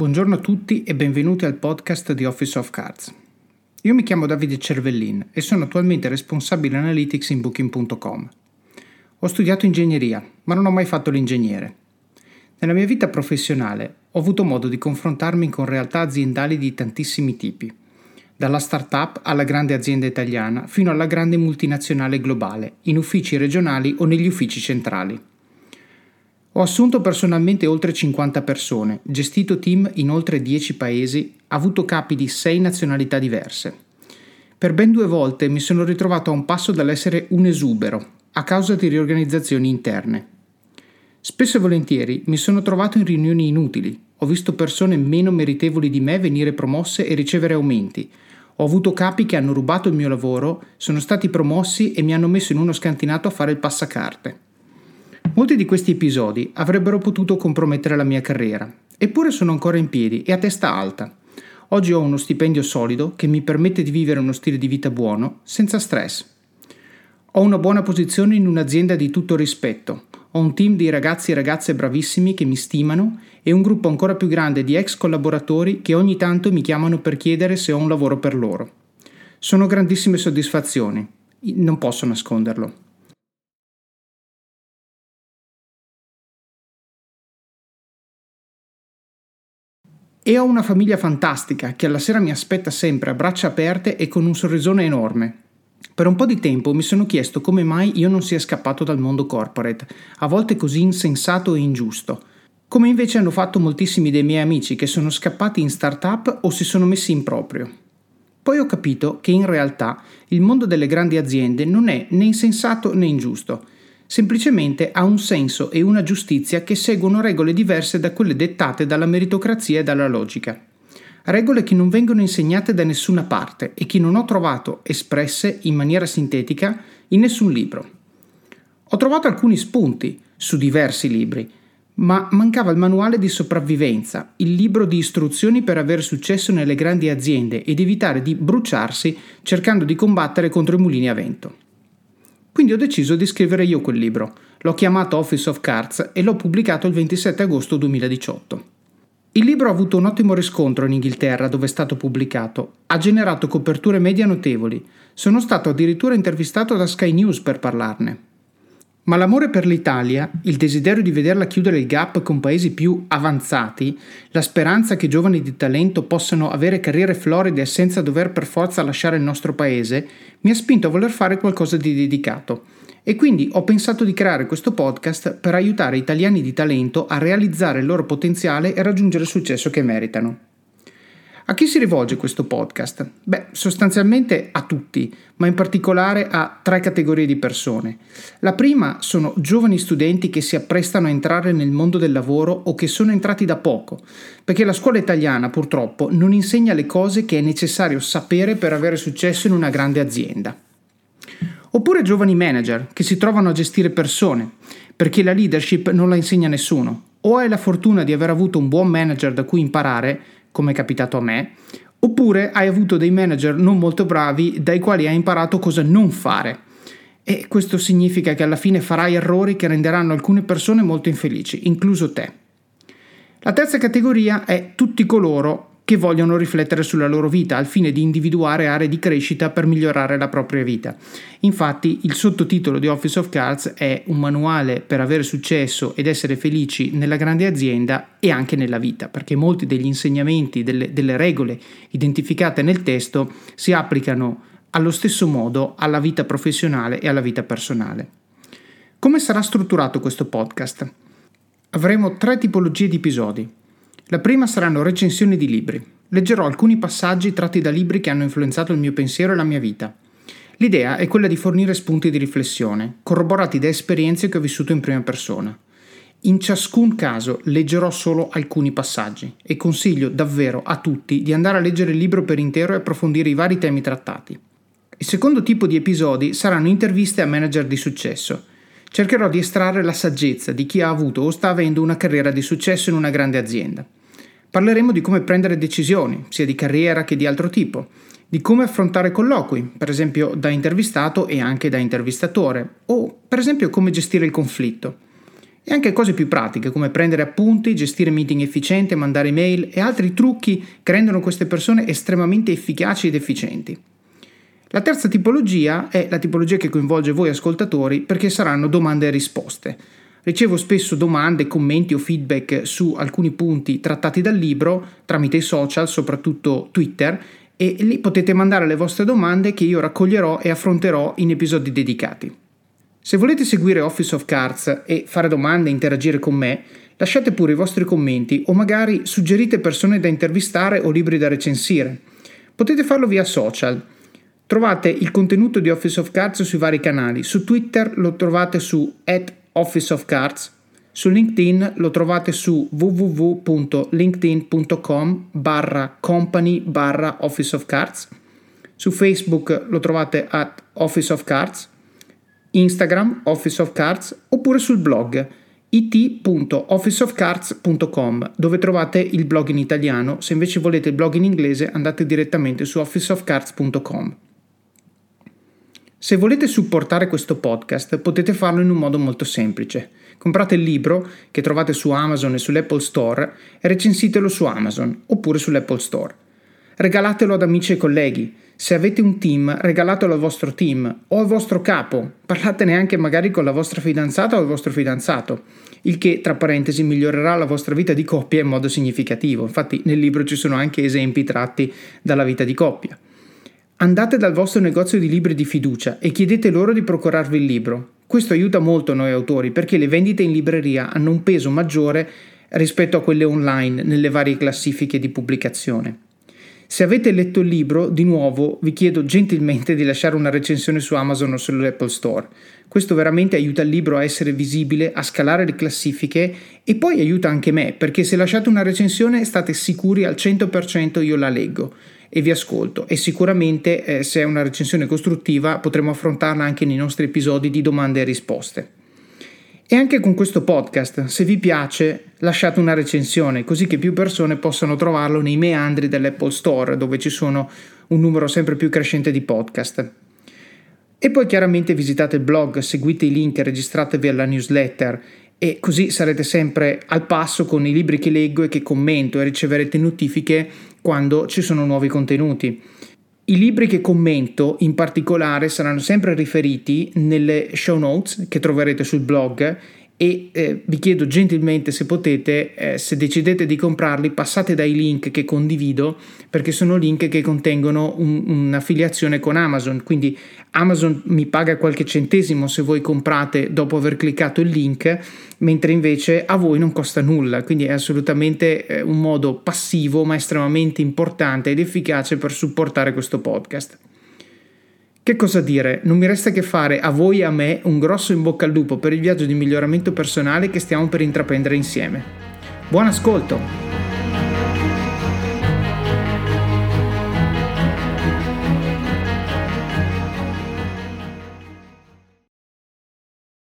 Buongiorno a tutti e benvenuti al podcast di Office of Cards. Io mi chiamo Davide Cervellin e sono attualmente responsabile analytics in Booking.com. Ho studiato ingegneria, ma non ho mai fatto l'ingegnere. Nella mia vita professionale ho avuto modo di confrontarmi con realtà aziendali di tantissimi tipi, dalla start-up alla grande azienda italiana fino alla grande multinazionale globale, in uffici regionali o negli uffici centrali. Ho assunto personalmente oltre 50 persone, gestito team in oltre 10 paesi, avuto capi di 6 nazionalità diverse. Per ben due volte mi sono ritrovato a un passo dall'essere un esubero, a causa di riorganizzazioni interne. Spesso e volentieri mi sono trovato in riunioni inutili, ho visto persone meno meritevoli di me venire promosse e ricevere aumenti, ho avuto capi che hanno rubato il mio lavoro, sono stati promossi e mi hanno messo in uno scantinato a fare il passacarte. Molti di questi episodi avrebbero potuto compromettere la mia carriera, eppure sono ancora in piedi e a testa alta. Oggi ho uno stipendio solido che mi permette di vivere uno stile di vita buono, senza stress. Ho una buona posizione in un'azienda di tutto rispetto, ho un team di ragazzi e ragazze bravissimi che mi stimano e un gruppo ancora più grande di ex collaboratori che ogni tanto mi chiamano per chiedere se ho un lavoro per loro. Sono grandissime soddisfazioni, non posso nasconderlo. E ho una famiglia fantastica che alla sera mi aspetta sempre a braccia aperte e con un sorrisone enorme. Per un po' di tempo mi sono chiesto come mai io non sia scappato dal mondo corporate, a volte così insensato e ingiusto, come invece hanno fatto moltissimi dei miei amici che sono scappati in start-up o si sono messi in proprio. Poi ho capito che in realtà il mondo delle grandi aziende non è né insensato né ingiusto, semplicemente ha un senso e una giustizia che seguono regole diverse da quelle dettate dalla meritocrazia e dalla logica. Regole che non vengono insegnate da nessuna parte e che non ho trovato espresse in maniera sintetica in nessun libro. Ho trovato alcuni spunti su diversi libri, ma mancava il manuale di sopravvivenza, il libro di istruzioni per avere successo nelle grandi aziende ed evitare di bruciarsi cercando di combattere contro i mulini a vento. Quindi ho deciso di scrivere io quel libro. L'ho chiamato Office of Cards e l'ho pubblicato il 27 agosto 2018. Il libro ha avuto un ottimo riscontro in Inghilterra dove è stato pubblicato, ha generato coperture media notevoli, sono stato addirittura intervistato da Sky News per parlarne. Ma l'amore per l'Italia, il desiderio di vederla chiudere il gap con paesi più avanzati, la speranza che giovani di talento possano avere carriere floride senza dover per forza lasciare il nostro paese, mi ha spinto a voler fare qualcosa di dedicato. E quindi ho pensato di creare questo podcast per aiutare italiani di talento a realizzare il loro potenziale e raggiungere il successo che meritano. A chi si rivolge questo podcast? Beh, sostanzialmente a tutti, ma in particolare a tre categorie di persone. La prima sono giovani studenti che si apprestano a entrare nel mondo del lavoro o che sono entrati da poco, perché la scuola italiana purtroppo non insegna le cose che è necessario sapere per avere successo in una grande azienda. Oppure giovani manager che si trovano a gestire persone, perché la leadership non la insegna nessuno. O hai la fortuna di aver avuto un buon manager da cui imparare, come è capitato a me, oppure hai avuto dei manager non molto bravi dai quali hai imparato cosa non fare. E questo significa che alla fine farai errori che renderanno alcune persone molto infelici, incluso te. La terza categoria è tutti coloro che vogliono riflettere sulla loro vita al fine di individuare aree di crescita per migliorare la propria vita. Infatti il sottotitolo di Office of Cards è un manuale per avere successo ed essere felici nella grande azienda e anche nella vita, perché molti degli insegnamenti, delle, delle regole identificate nel testo si applicano allo stesso modo alla vita professionale e alla vita personale. Come sarà strutturato questo podcast? Avremo tre tipologie di episodi. La prima saranno recensioni di libri. Leggerò alcuni passaggi tratti da libri che hanno influenzato il mio pensiero e la mia vita. L'idea è quella di fornire spunti di riflessione, corroborati da esperienze che ho vissuto in prima persona. In ciascun caso leggerò solo alcuni passaggi e consiglio davvero a tutti di andare a leggere il libro per intero e approfondire i vari temi trattati. Il secondo tipo di episodi saranno interviste a manager di successo. Cercherò di estrarre la saggezza di chi ha avuto o sta avendo una carriera di successo in una grande azienda. Parleremo di come prendere decisioni, sia di carriera che di altro tipo, di come affrontare colloqui, per esempio da intervistato e anche da intervistatore, o per esempio come gestire il conflitto. e anche cose più pratiche come prendere appunti, gestire meeting efficiente, mandare email e altri trucchi che rendono queste persone estremamente efficaci ed efficienti. La terza tipologia è la tipologia che coinvolge voi ascoltatori perché saranno domande e risposte. Ricevo spesso domande, commenti o feedback su alcuni punti trattati dal libro tramite i social, soprattutto Twitter, e lì potete mandare le vostre domande che io raccoglierò e affronterò in episodi dedicati. Se volete seguire Office of Cards e fare domande e interagire con me, lasciate pure i vostri commenti o magari suggerite persone da intervistare o libri da recensire. Potete farlo via social. Trovate il contenuto di Office of Cards sui vari canali. Su Twitter lo trovate su Office of Cards. Su LinkedIn lo trovate su www.linkedin.com barra company barra Office of Cards. Su Facebook lo trovate at Office of Cards. Instagram Office of Cards oppure sul blog it.officeofcards.com dove trovate il blog in italiano. Se invece volete il blog in inglese andate direttamente su officeofcards.com. Se volete supportare questo podcast potete farlo in un modo molto semplice. Comprate il libro che trovate su Amazon e sull'Apple Store e recensitelo su Amazon oppure sull'Apple Store. Regalatelo ad amici e colleghi. Se avete un team, regalatelo al vostro team o al vostro capo. Parlatene anche magari con la vostra fidanzata o il vostro fidanzato, il che tra parentesi migliorerà la vostra vita di coppia in modo significativo. Infatti nel libro ci sono anche esempi tratti dalla vita di coppia. Andate dal vostro negozio di libri di fiducia e chiedete loro di procurarvi il libro. Questo aiuta molto noi autori perché le vendite in libreria hanno un peso maggiore rispetto a quelle online nelle varie classifiche di pubblicazione. Se avete letto il libro, di nuovo vi chiedo gentilmente di lasciare una recensione su Amazon o sull'Apple Store. Questo veramente aiuta il libro a essere visibile, a scalare le classifiche e poi aiuta anche me, perché se lasciate una recensione state sicuri al 100% io la leggo e vi ascolto e sicuramente eh, se è una recensione costruttiva potremo affrontarla anche nei nostri episodi di domande e risposte. E anche con questo podcast, se vi piace, lasciate una recensione così che più persone possano trovarlo nei meandri dell'Apple Store, dove ci sono un numero sempre più crescente di podcast. E poi chiaramente visitate il blog, seguite i link, registratevi alla newsletter e così sarete sempre al passo con i libri che leggo e che commento e riceverete notifiche quando ci sono nuovi contenuti. I libri che commento in particolare saranno sempre riferiti nelle show notes che troverete sul blog e eh, vi chiedo gentilmente se potete, eh, se decidete di comprarli, passate dai link che condivido perché sono link che contengono un, un'affiliazione con Amazon, quindi Amazon mi paga qualche centesimo se voi comprate dopo aver cliccato il link, mentre invece a voi non costa nulla, quindi è assolutamente eh, un modo passivo ma estremamente importante ed efficace per supportare questo podcast. Che cosa dire? Non mi resta che fare a voi e a me un grosso in bocca al lupo per il viaggio di miglioramento personale che stiamo per intraprendere insieme. Buon ascolto!